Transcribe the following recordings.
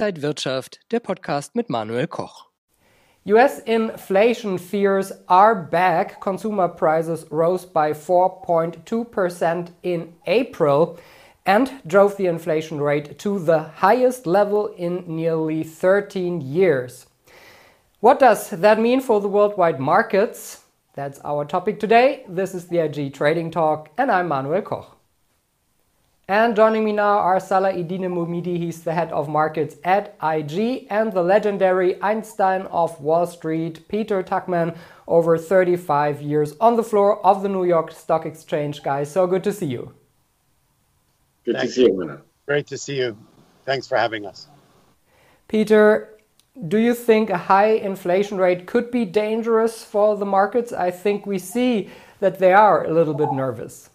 Inside Wirtschaft, der Podcast mit Manuel Koch. US inflation fears are back. Consumer prices rose by 4.2% in April and drove the inflation rate to the highest level in nearly 13 years. What does that mean for the worldwide markets? That's our topic today. This is the IG Trading Talk, and I'm Manuel Koch. And joining me now are Salah Eddine Bouhmidi, he's the head of markets at IG, and the legendary Einstein of Wall Street, Peter Tuchman, over 35 years on the floor of the New York Stock Exchange, guys. So good to see you. Good Thank to see you, Manuel. Great to see you. Thanks for having us. Peter, do you think a high inflation rate could be dangerous for the markets? I think we see that they are a little bit nervous.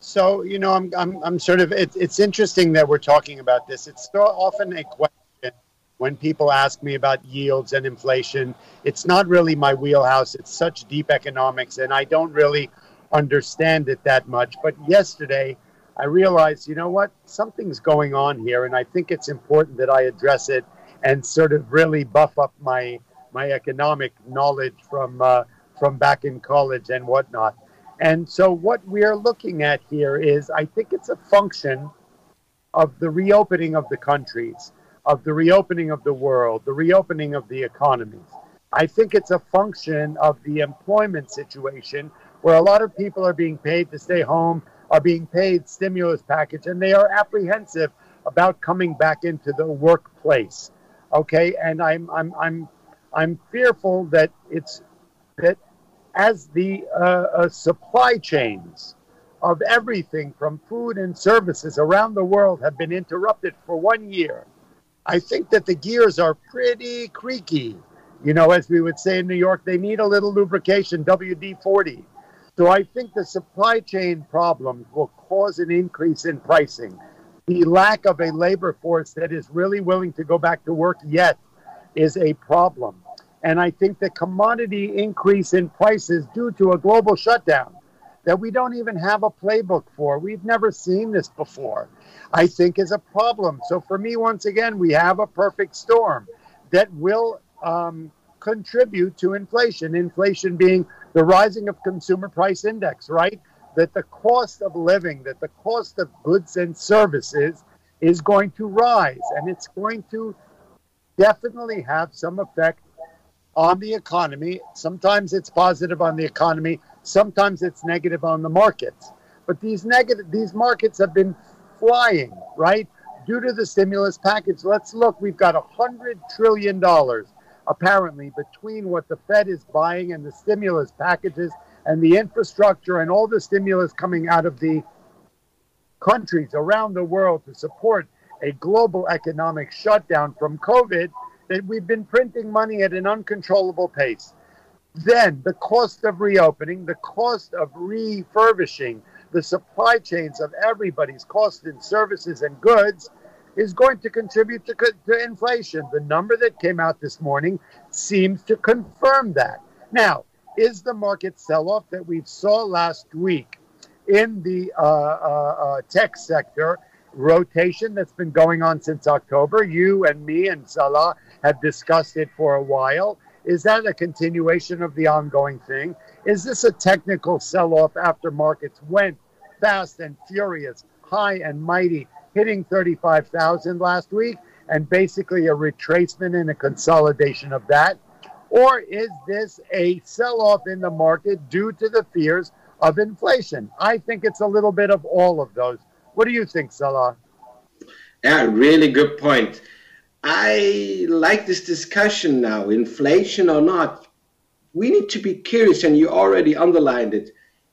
So you know, I'm I'm I'm sort of. It, it's interesting that we're talking about this. It's so often a question when people ask me about yields and inflation. It's not really my wheelhouse. It's such deep economics, and I don't really understand it that much. But yesterday, I realized, you know what, something's going on here, and I think it's important that I address it and sort of really buff up my my economic knowledge from uh, from back in college and whatnot. And so, what we are looking at here is I think it's a function of the reopening of the countries, of the reopening of the world, the reopening of the economies. I think it's a function of the employment situation where a lot of people are being paid to stay home, are being paid stimulus package, and they are apprehensive about coming back into the workplace. Okay, and I'm I'm I'm I'm fearful that it's that as the uh, uh, supply chains of everything from food and services around the world have been interrupted for one year, I think that the gears are pretty creaky. You know, as we would say in New York, they need a little lubrication, WD 40. So I think the supply chain problems will cause an increase in pricing. The lack of a labor force that is really willing to go back to work yet is a problem. And I think the commodity increase in prices due to a global shutdown that we don't even have a playbook for, we've never seen this before, I think is a problem. So for me, once again, we have a perfect storm that will um, contribute to inflation. Inflation being the rising of consumer price index, right? That the cost of living, that the cost of goods and services is going to rise and it's going to definitely have some effect on the economy. Sometimes it's positive on the economy, sometimes it's negative on the markets. But these negative these markets have been flying, right? Due to the stimulus package. Let's look, we've got a hundred trillion dollars apparently between what the Fed is buying and the stimulus packages and the infrastructure and all the stimulus coming out of the countries around the world to support a global economic shutdown from COVID that we've been printing money at an uncontrollable pace. Then the cost of reopening, the cost of refurbishing the supply chains of everybody's cost in services and goods is going to contribute to, to inflation. The number that came out this morning seems to confirm that. Now, is the market sell off that we saw last week in the uh, uh, uh, tech sector rotation that's been going on since October? You and me and Salah have discussed it for a while. Is that a continuation of the ongoing thing? Is this a technical sell off after markets went fast and furious, high and mighty, hitting 35,000 last week, and basically a retracement and a consolidation of that? Or is this a sell off in the market due to the fears of inflation? I think it's a little bit of all of those. What do you think, Salah? Yeah, really good point. I like this discussion now, inflation or not. We need to be curious, and you already underlined it.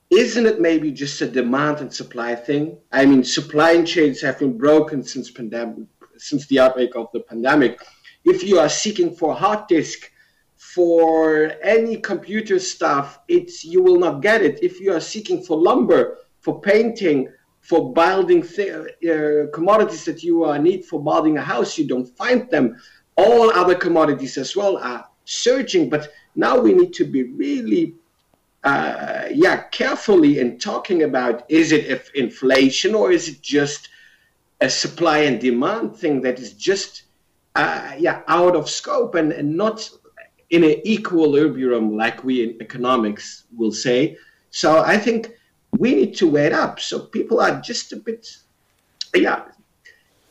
Isn't it maybe just a demand and supply thing? I mean, supply chains have been broken since pandemic, since the outbreak of the pandemic. If you are seeking for hard disk, for any computer stuff, it's you will not get it. If you are seeking for lumber, for painting, for building uh, commodities that you uh, need for building a house, you don't find them. All other commodities as well are surging, but now we need to be really, uh, yeah, carefully in talking about is it if inflation or is it just a supply and demand thing that is just uh, yeah out of scope and, and not in an equilibrium like we in economics will say. So I think we need to wait up. So people are just a bit yeah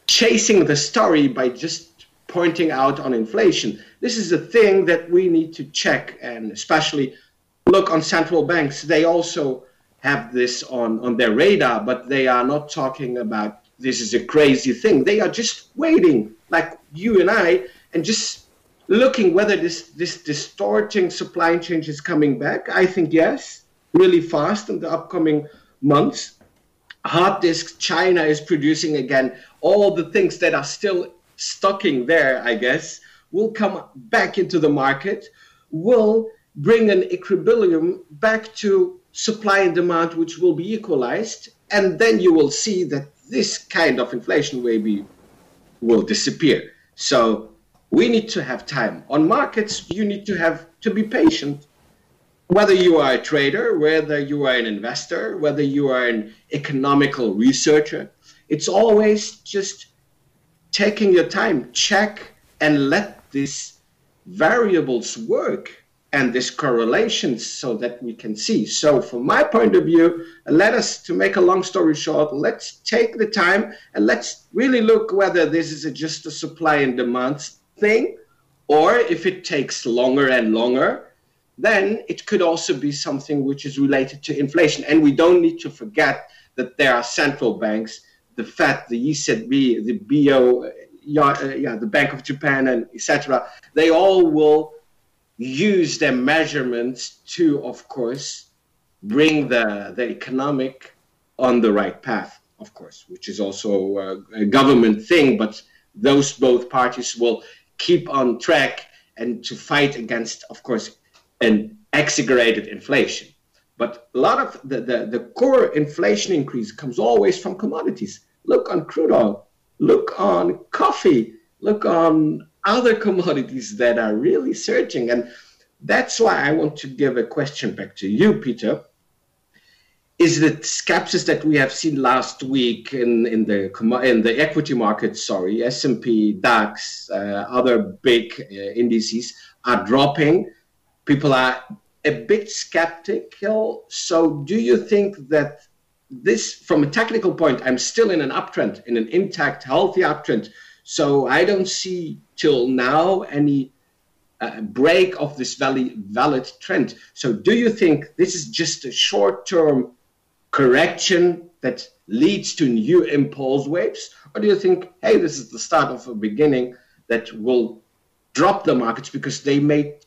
chasing the story by just pointing out on inflation. This is a thing that we need to check and especially look on central banks. They also have this on, on their radar, but they are not talking about this is a crazy thing. They are just waiting, like you and I, and just looking whether this, this distorting supply chain is coming back. I think yes, really fast in the upcoming months. Hard disk, China is producing again. All the things that are still stocking there, I guess, will come back into the market, will bring an equilibrium back to supply and demand, which will be equalized. And then you will see that this kind of inflation maybe will disappear. So we need to have time. On markets, you need to have to be patient. Whether you are a trader, whether you are an investor, whether you are an economical researcher, it's always just taking your time, check and let these variables work and this correlation so that we can see. So from my point of view, let us, to make a long story short, let's take the time and let's really look whether this is a, just a supply and demand thing, or if it takes longer and longer, then it could also be something which is related to inflation. And we don't need to forget that there are central banks, the Fed, the ECB, the BO, yeah, uh, uh, yeah the Bank of Japan, and etc. They all will use their measurements to, of course, bring the, the economic on the right path, of course, which is also a, a government thing, but those both parties will keep on track and to fight against, of course, an exaggerated inflation. But a lot of the, the, the core inflation increase comes always from commodities. Look on crude oil, look on coffee, look on other commodities that are really surging. And that's why I want to give a question back to you, Peter. Is the skepsis that we have seen last week in, in the in the equity market, sorry, S&P, DAX, uh, other big uh, indices are dropping. People are a bit skeptical. So, do you think that this, from a technical point, I'm still in an uptrend, in an intact, healthy uptrend? So I don't see till now any uh, break of this valid, valid trend. So do you think this is just a short-term correction that leads to new impulse waves? Or do you think, hey, this is the start of a beginning that will drop the markets because they made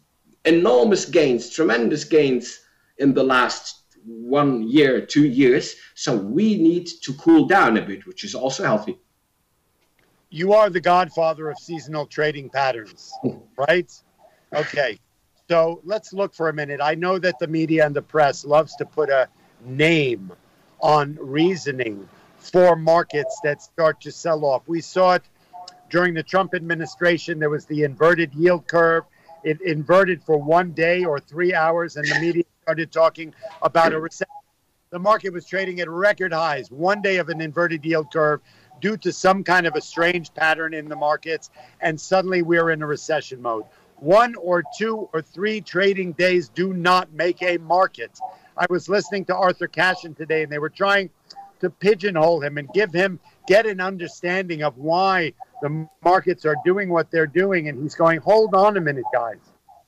enormous gains, tremendous gains in the last one year, two years. So we need to cool down a bit, which is also healthy you are the godfather of seasonal trading patterns, right? Okay. So let's look for a minute. I know that the media and the press loves to put a name on reasoning for markets that start to sell off. We saw it during the Trump administration. There was the inverted yield curve. It inverted for one day or three hours, and the media started talking about a recession. The market was trading at record highs. One day of an inverted yield curve due to some kind of a strange pattern in the markets, and suddenly we're in a recession mode. One or two or three trading days do not make a market. I was listening to Arthur Cashin today, and they were trying to pigeonhole him and give him get an understanding of why the markets are doing what they're doing. And he's going, hold on a minute, guys.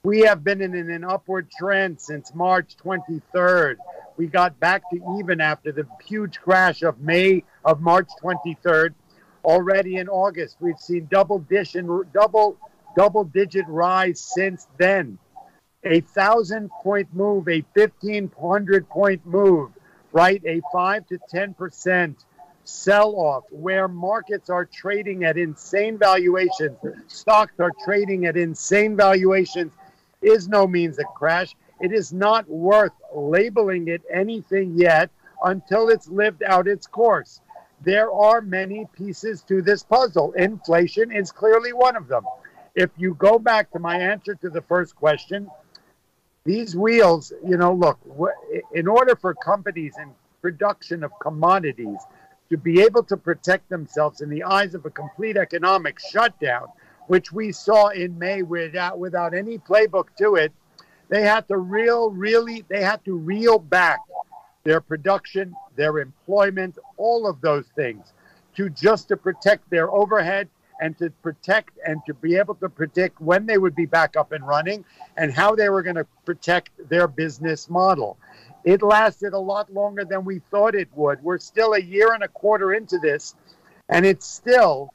We have been in an upward trend since March 23rd. We got back to even after the huge crash of May of March 23rd. Already in August, we've seen double digit, double double digit rise since then. A thousand point move, a 1500 point move, right? A five to 10 percent sell off where markets are trading at insane valuations, stocks are trading at insane valuations is no means a crash. It is not worth labeling it anything yet until it's lived out its course. There are many pieces to this puzzle. Inflation is clearly one of them. If you go back to my answer to the first question, these wheels, you know, look, in order for companies in production of commodities to be able to protect themselves in the eyes of a complete economic shutdown, which we saw in May without without any playbook to it, they had to real really they had to reel back their production, their employment, all of those things to just to protect their overhead and to protect and to be able to predict when they would be back up and running and how they were going to protect their business model. It lasted a lot longer than we thought it would. We're still a year and a quarter into this, and it's still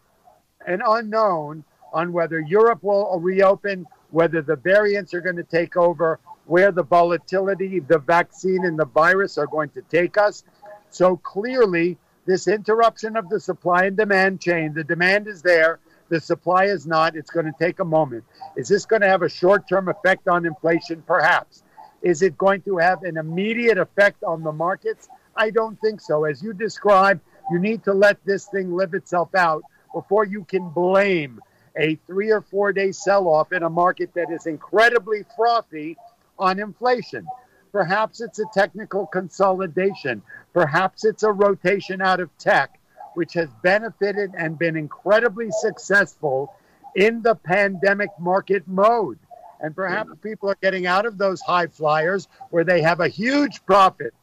an unknown on whether Europe will reopen, whether the variants are going to take over, where the volatility, the vaccine, and the virus are going to take us. So clearly, this interruption of the supply and demand chain, the demand is there, the supply is not. It's going to take a moment. Is this going to have a short term effect on inflation? Perhaps. Is it going to have an immediate effect on the markets? I don't think so. As you described, you need to let this thing live itself out before you can blame a three or four day sell off in a market that is incredibly frothy on inflation. Perhaps it's a technical consolidation. Perhaps it's a rotation out of tech, which has benefited and been incredibly successful in the pandemic market mode. And perhaps people are getting out of those high flyers where they have a huge profit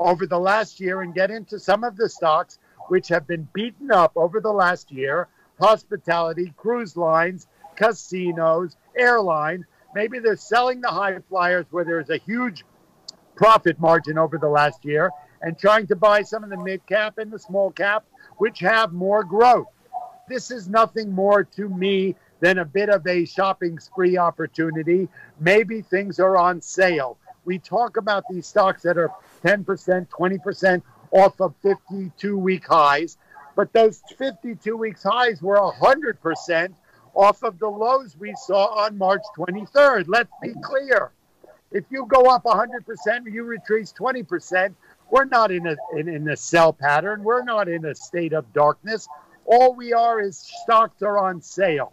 over the last year and get into some of the stocks which have been beaten up over the last year hospitality, cruise lines, casinos, airlines. Maybe they're selling the high flyers where there's a huge profit margin over the last year and trying to buy some of the mid cap and the small cap, which have more growth. This is nothing more to me than a bit of a shopping spree opportunity. Maybe things are on sale. We talk about these stocks that are 10%, 20% off of 52 week highs, but those 52 weeks highs were 100% off of the lows we saw on March 23rd. Let's be clear. If you go up 100%, you retrace 20%. We're not in a in, in a sell pattern. We're not in a state of darkness. All we are is stocks are on sale.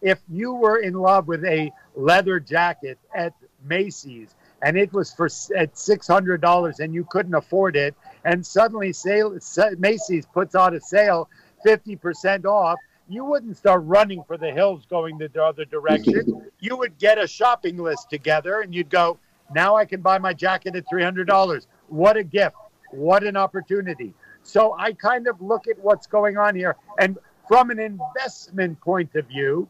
If you were in love with a leather jacket at Macy's and it was for at six hundred dollars and you couldn't afford it, and suddenly sale, Macy's puts out a sale fifty percent off, you wouldn't start running for the hills going the other direction. you would get a shopping list together and you'd go, now I can buy my jacket at $300. What a gift. What an opportunity. So I kind of look at what's going on here. And from an investment point of view,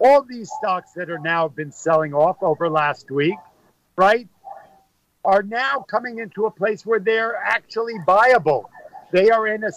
all these stocks that are now been selling off over last week, right, are now coming into a place where they're actually buyable. They are in a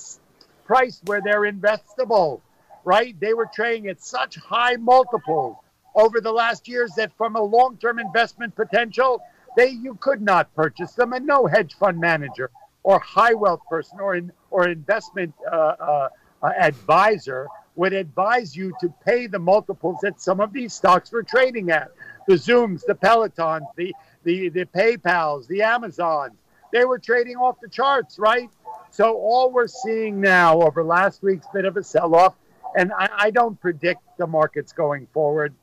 price where they're investable right? They were trading at such high multiples over the last years that from a long-term investment potential, they you could not purchase them, and no hedge fund manager or high wealth person or in, or investment uh, uh, uh, advisor would advise you to pay the multiples that some of these stocks were trading at. The Zooms, the Pelotons, the the the PayPal's, the Amazons, they were trading off the charts, right? So all we're seeing now over last week's bit of a sell-off and I, I don't predict the markets going forward.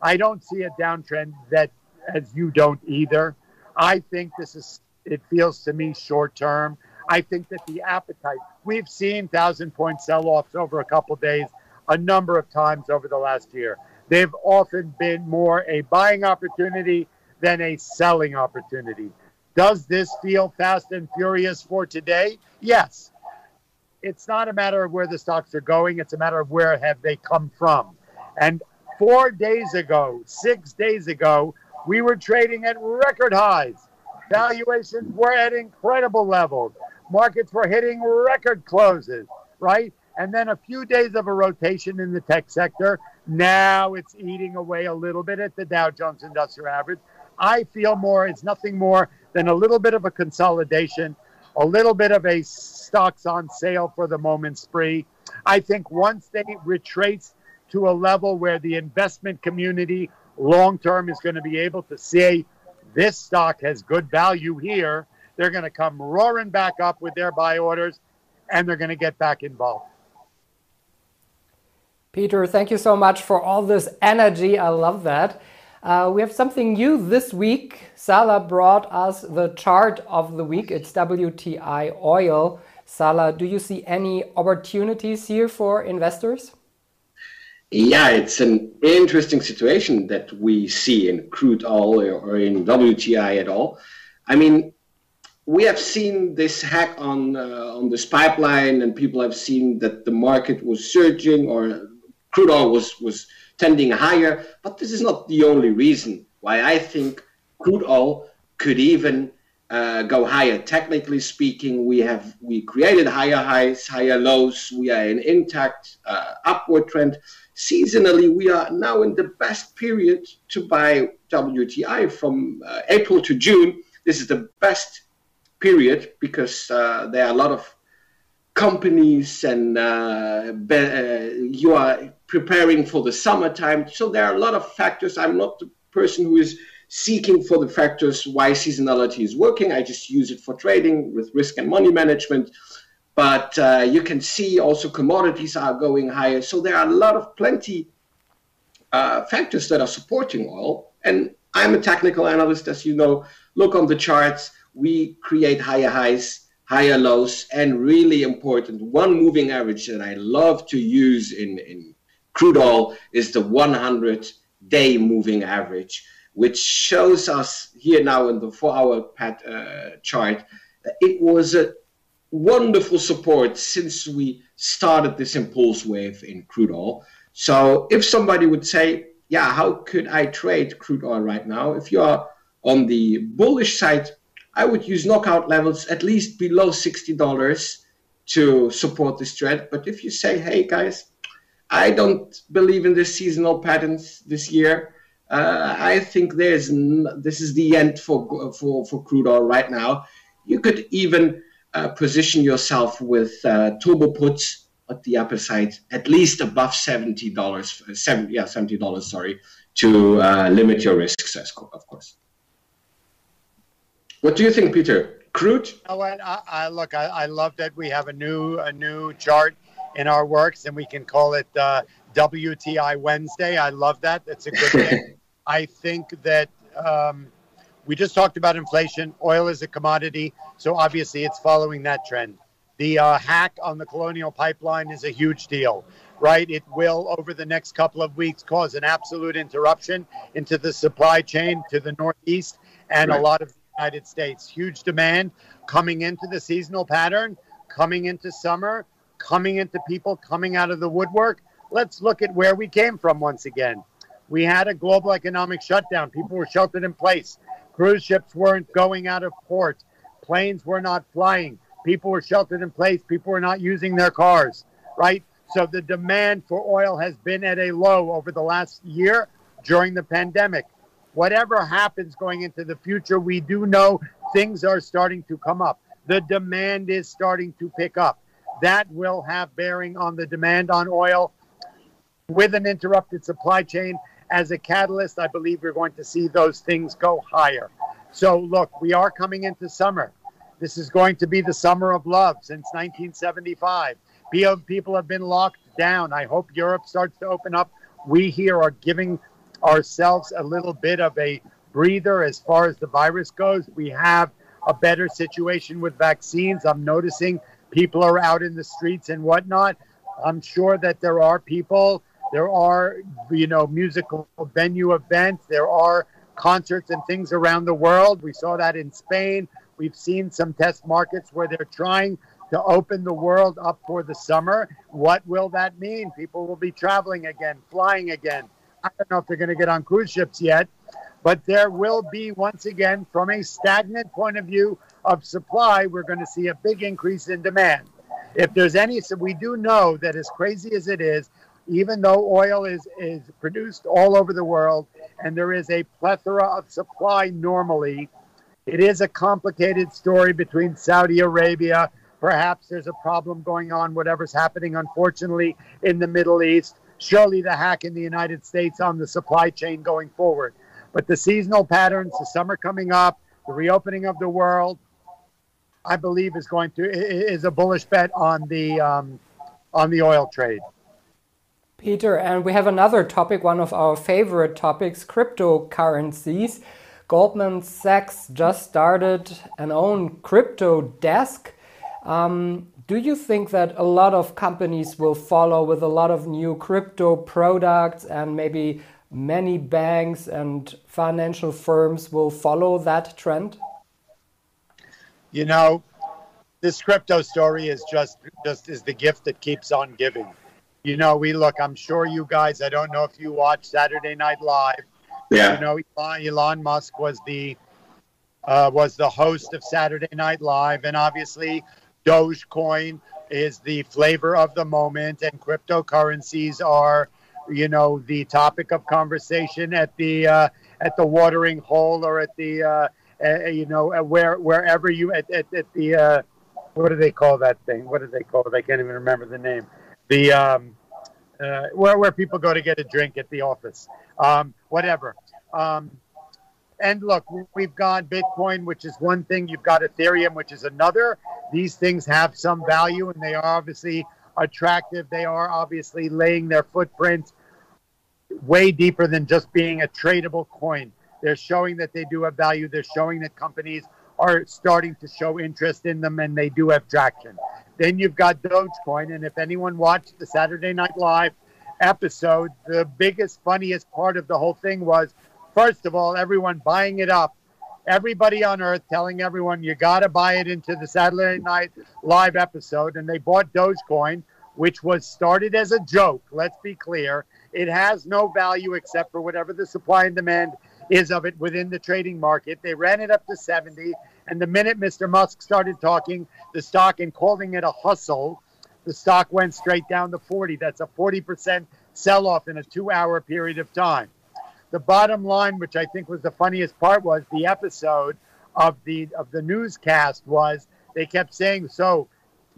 I don't see a downtrend that, as you don't either. I think this is, it feels to me short term. I think that the appetite, we've seen thousand point sell offs over a couple days a number of times over the last year. They've often been more a buying opportunity than a selling opportunity. Does this feel fast and furious for today? Yes it's not a matter of where the stocks are going. It's a matter of where have they come from. And four days ago, six days ago, we were trading at record highs. Valuations were at incredible levels. Markets were hitting record closes, right? And then a few days of a rotation in the tech sector. Now it's eating away a little bit at the Dow Jones Industrial Average. I feel more, it's nothing more than a little bit of a consolidation a little bit of a stocks on sale for the moment spree. I think once they retrace to a level where the investment community long term is going to be able to say this stock has good value here, they're going to come roaring back up with their buy orders and they're going to get back involved. Peter, thank you so much for all this energy. I love that. Uh, we have something new this week. Salah brought us the chart of the week. It's WTI oil. Salah, do you see any opportunities here for investors? Yeah, it's an interesting situation that we see in crude oil or in WTI at all. I mean, we have seen this hack on uh, on this pipeline, and people have seen that the market was surging or crude oil was was tending higher. But this is not the only reason why I think crude oil could even uh, go higher. Technically speaking, we have we created higher highs, higher lows. We are in intact uh, upward trend. Seasonally, we are now in the best period to buy WTI from uh, April to June. This is the best period because uh, there are a lot of companies and uh, be, uh, you are preparing for the summertime. So there are a lot of factors. I'm not the person who is seeking for the factors why seasonality is working. I just use it for trading with risk and money management. But uh, you can see also commodities are going higher. So there are a lot of plenty uh, factors that are supporting oil. And I'm a technical analyst, as you know. Look on the charts. We create higher highs, higher lows, and really important, one moving average that I love to use in, in crude oil is the 100 day moving average which shows us here now in the four-hour pad, uh, chart, it was a wonderful support since we started this impulse wave in crude oil. So if somebody would say, yeah, how could I trade crude oil right now? If you are on the bullish side, I would use knockout levels at least below $60 to support this trend. But if you say, hey guys, I don't believe in the seasonal patterns this year, uh, I think there's this is the end for for for crude oil right now. You could even uh, position yourself with uh, turbo puts at the upper side, at least above seventy dollars, seven yeah seventy dollars. Sorry, to uh, limit your risks, of course. What do you think, Peter? Crude? Oh, I, I, look, I, I love that we have a new a new chart in our works, and we can call it uh, WTI Wednesday. I love that. That's a good thing. I think that um, we just talked about inflation. Oil is a commodity, so obviously it's following that trend. The uh, hack on the Colonial Pipeline is a huge deal, right? It will, over the next couple of weeks, cause an absolute interruption into the supply chain to the Northeast and right. a lot of the United States. Huge demand coming into the seasonal pattern, coming into summer, coming into people coming out of the woodwork. Let's look at where we came from once again. We had a global economic shutdown. People were sheltered in place. Cruise ships weren't going out of port. Planes were not flying. People were sheltered in place. People were not using their cars, right? So the demand for oil has been at a low over the last year during the pandemic. Whatever happens going into the future, we do know things are starting to come up. The demand is starting to pick up. That will have bearing on the demand on oil with an interrupted supply chain as a catalyst, I believe we're going to see those things go higher. So, look, we are coming into summer. This is going to be the summer of love since 1975. People have been locked down. I hope Europe starts to open up. We here are giving ourselves a little bit of a breather as far as the virus goes. We have a better situation with vaccines. I'm noticing people are out in the streets and whatnot. I'm sure that there are people there are, you know, musical venue events. There are concerts and things around the world. We saw that in Spain. We've seen some test markets where they're trying to open the world up for the summer. What will that mean? People will be traveling again, flying again. I don't know if they're going to get on cruise ships yet, but there will be, once again, from a stagnant point of view of supply, we're going to see a big increase in demand. If there's any, so we do know that as crazy as it is, even though oil is, is produced all over the world and there is a plethora of supply normally, it is a complicated story between Saudi Arabia. Perhaps there's a problem going on, whatever's happening, unfortunately, in the Middle East. Surely the hack in the United States on the supply chain going forward. But the seasonal patterns, the summer coming up, the reopening of the world, I believe is going to is a bullish bet on the um, on the oil trade. Peter, and we have another topic, one of our favorite topics cryptocurrencies. Goldman Sachs just started an own crypto desk. Um, do you think that a lot of companies will follow with a lot of new crypto products and maybe many banks and financial firms will follow that trend? You know, this crypto story is just just is the gift that keeps on giving. You know, we look. I'm sure you guys. I don't know if you watch Saturday Night Live. Yeah. You know, Elon, Elon Musk was the uh, was the host of Saturday Night Live, and obviously, Dogecoin is the flavor of the moment, and cryptocurrencies are, you know, the topic of conversation at the uh, at the watering hole or at the uh, uh, you know where wherever you at, at, at the uh, what do they call that thing? What do they call it? I can't even remember the name. The um, uh, where where people go to get a drink at the office, um, whatever. Um, and look, we've got Bitcoin, which is one thing. You've got Ethereum, which is another. These things have some value, and they are obviously attractive. They are obviously laying their footprint way deeper than just being a tradable coin. They're showing that they do have value. They're showing that companies are starting to show interest in them and they do have traction. Then you've got Dogecoin. And if anyone watched the Saturday Night Live episode, the biggest, funniest part of the whole thing was first of all, everyone buying it up. Everybody on earth telling everyone you got to buy it into the Saturday Night Live episode. And they bought Dogecoin, which was started as a joke. Let's be clear. It has no value except for whatever the supply and demand is of it within the trading market. They ran it up to 70. And the minute Mr. Musk started talking the stock and calling it a hustle, the stock went straight down to 40. That's a 40% sell off in a two hour period of time. The bottom line, which I think was the funniest part, was the episode of the of the newscast was they kept saying, so,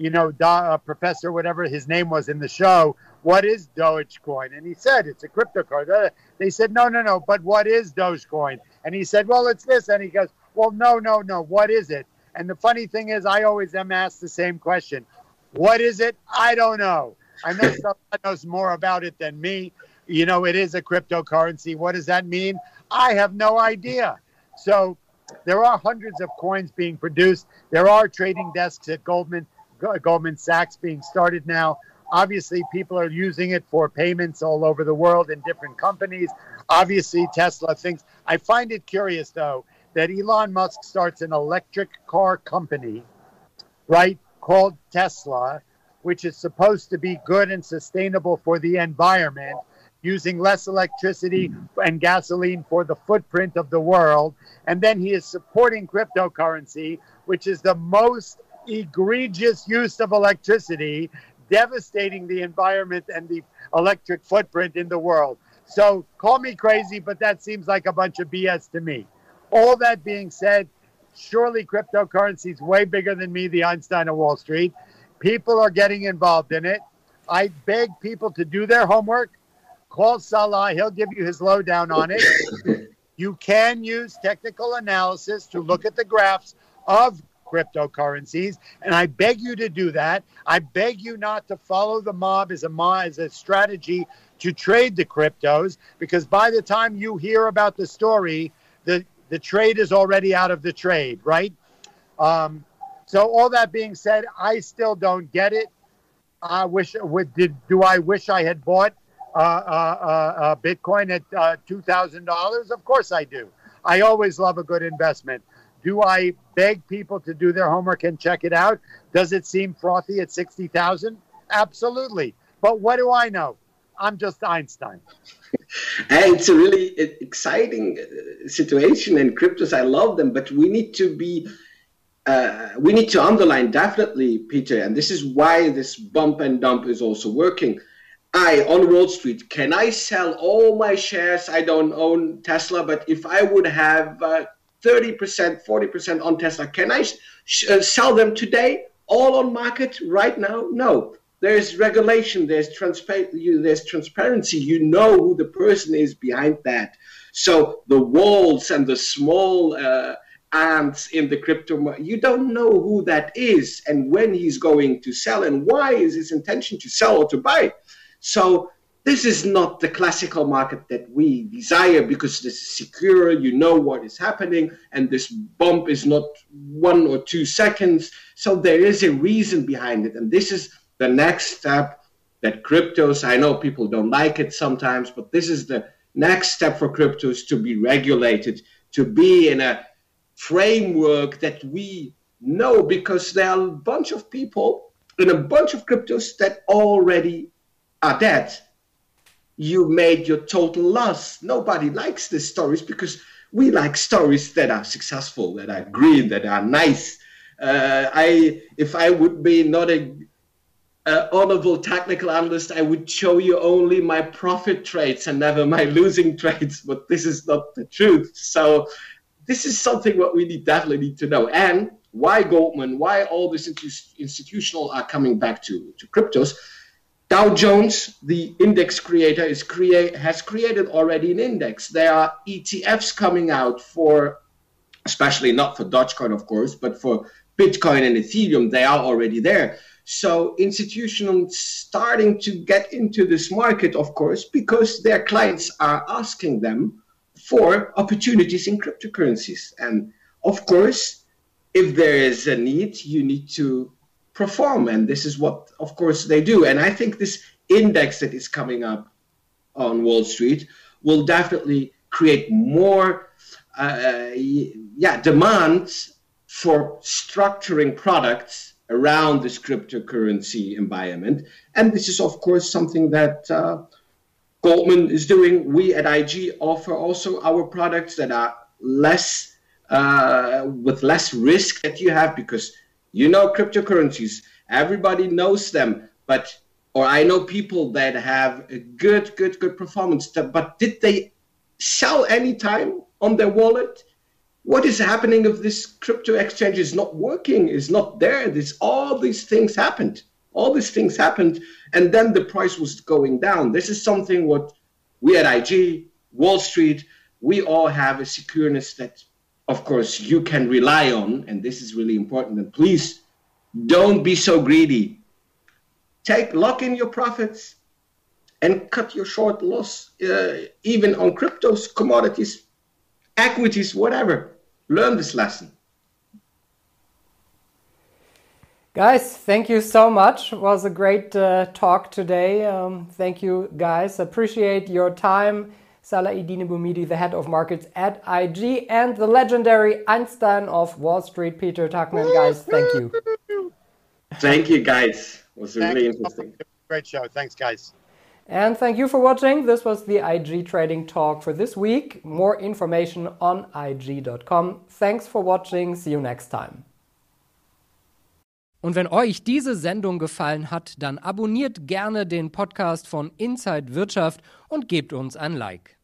you know, uh, Professor, whatever his name was in the show, what is Dogecoin? And he said, it's a cryptocurrency. They said, no, no, no, but what is Dogecoin? And he said, well, it's this. And he goes, well, no, no, no, what is it? And the funny thing is, I always am asked the same question. What is it? I don't know. I know someone knows more about it than me. You know, it is a cryptocurrency. What does that mean? I have no idea. So there are hundreds of coins being produced. There are trading desks at Goldman Goldman Sachs being started now. Obviously, people are using it for payments all over the world in different companies. Obviously, Tesla thinks. I find it curious, though, that Elon Musk starts an electric car company, right, called Tesla, which is supposed to be good and sustainable for the environment, using less electricity and gasoline for the footprint of the world. And then he is supporting cryptocurrency, which is the most egregious use of electricity devastating the environment and the electric footprint in the world. So call me crazy, but that seems like a bunch of BS to me. All that being said, surely cryptocurrency is way bigger than me, the Einstein of Wall Street. People are getting involved in it. I beg people to do their homework. Call Salah, he'll give you his lowdown on it. you can use technical analysis to look at the graphs of cryptocurrencies. And I beg you to do that. I beg you not to follow the mob as a as a strategy to trade the cryptos, because by the time you hear about the story, the the trade is already out of the trade, right? Um, so all that being said, I still don't get it. I wish would did do I wish I had bought uh, uh, uh, uh Bitcoin at uh, two thousand dollars? Of course I do. I always love a good investment. Do I beg people to do their homework and check it out? Does it seem frothy at 60,000? Absolutely. But what do I know? I'm just Einstein. and it's a really exciting uh, situation in cryptos. I love them, but we need to be uh, we need to underline definitely, Peter, and this is why this bump and dump is also working. I on Wall Street, can I sell all my shares? I don't own Tesla, but if I would have uh, 30%, 40% on Tesla. Can I sh- uh, sell them today, all on market right now? No. There's regulation, there's, transpa- there's transparency. You know who the person is behind that. So the walls and the small uh, ants in the crypto, you don't know who that is and when he's going to sell and why is his intention to sell or to buy. So this is not the classical market that we desire because this is secure, you know what is happening, and this bump is not one or two seconds. So there is a reason behind it. And this is the next step that cryptos, I know people don't like it sometimes, but this is the next step for cryptos to be regulated, to be in a framework that we know because there are a bunch of people in a bunch of cryptos that already are dead you made your total loss. Nobody likes these stories because we like stories that are successful, that are green, that are nice. Uh, I, if I would be not a, a, honorable technical analyst, I would show you only my profit trades and never my losing trades. But this is not the truth. So this is something what we need, definitely need to know. And why Goldman? Why all these institutional are coming back to to cryptos? Dow Jones, the index creator, is create has created already an index. There are ETFs coming out for, especially not for Dogecoin, of course, but for Bitcoin and Ethereum. They are already there. So institutions starting to get into this market, of course, because their clients are asking them for opportunities in cryptocurrencies. And of course, if there is a need, you need to perform. And this is what, of course, they do. And I think this index that is coming up on Wall Street will definitely create more, uh, yeah, demand for structuring products around this cryptocurrency environment. And this is, of course, something that uh, Goldman is doing. We at IG offer also our products that are less uh, with less risk that you have because you know cryptocurrencies. Everybody knows them, but or I know people that have a good, good, good performance. But did they sell any time on their wallet? What is happening if this crypto exchange is not working, is not there? This all these things happened. All these things happened, and then the price was going down. This is something what we at IG, Wall Street, we all have a secureness that of course, you can rely on, and this is really important. And please don't be so greedy. Take lock in your profits and cut your short loss, uh, even on cryptos, commodities, equities, whatever. Learn this lesson. Guys, thank you so much. It was a great uh, talk today. Um, thank you, guys. Appreciate your time Salah-Eddine Bouhmidi, the head of markets at IG, and the legendary Einstein of Wall Street, Peter Tuchman. Guys, thank you. Thank you, guys. It was really interesting. Great show. Thanks, guys. And thank you for watching. This was the IG Trading Talk for this week. More information on IG.com. Thanks for watching. See you next time. Und wenn euch diese Sendung gefallen hat, dann abonniert gerne den Podcast von Inside Wirtschaft und gebt uns ein Like.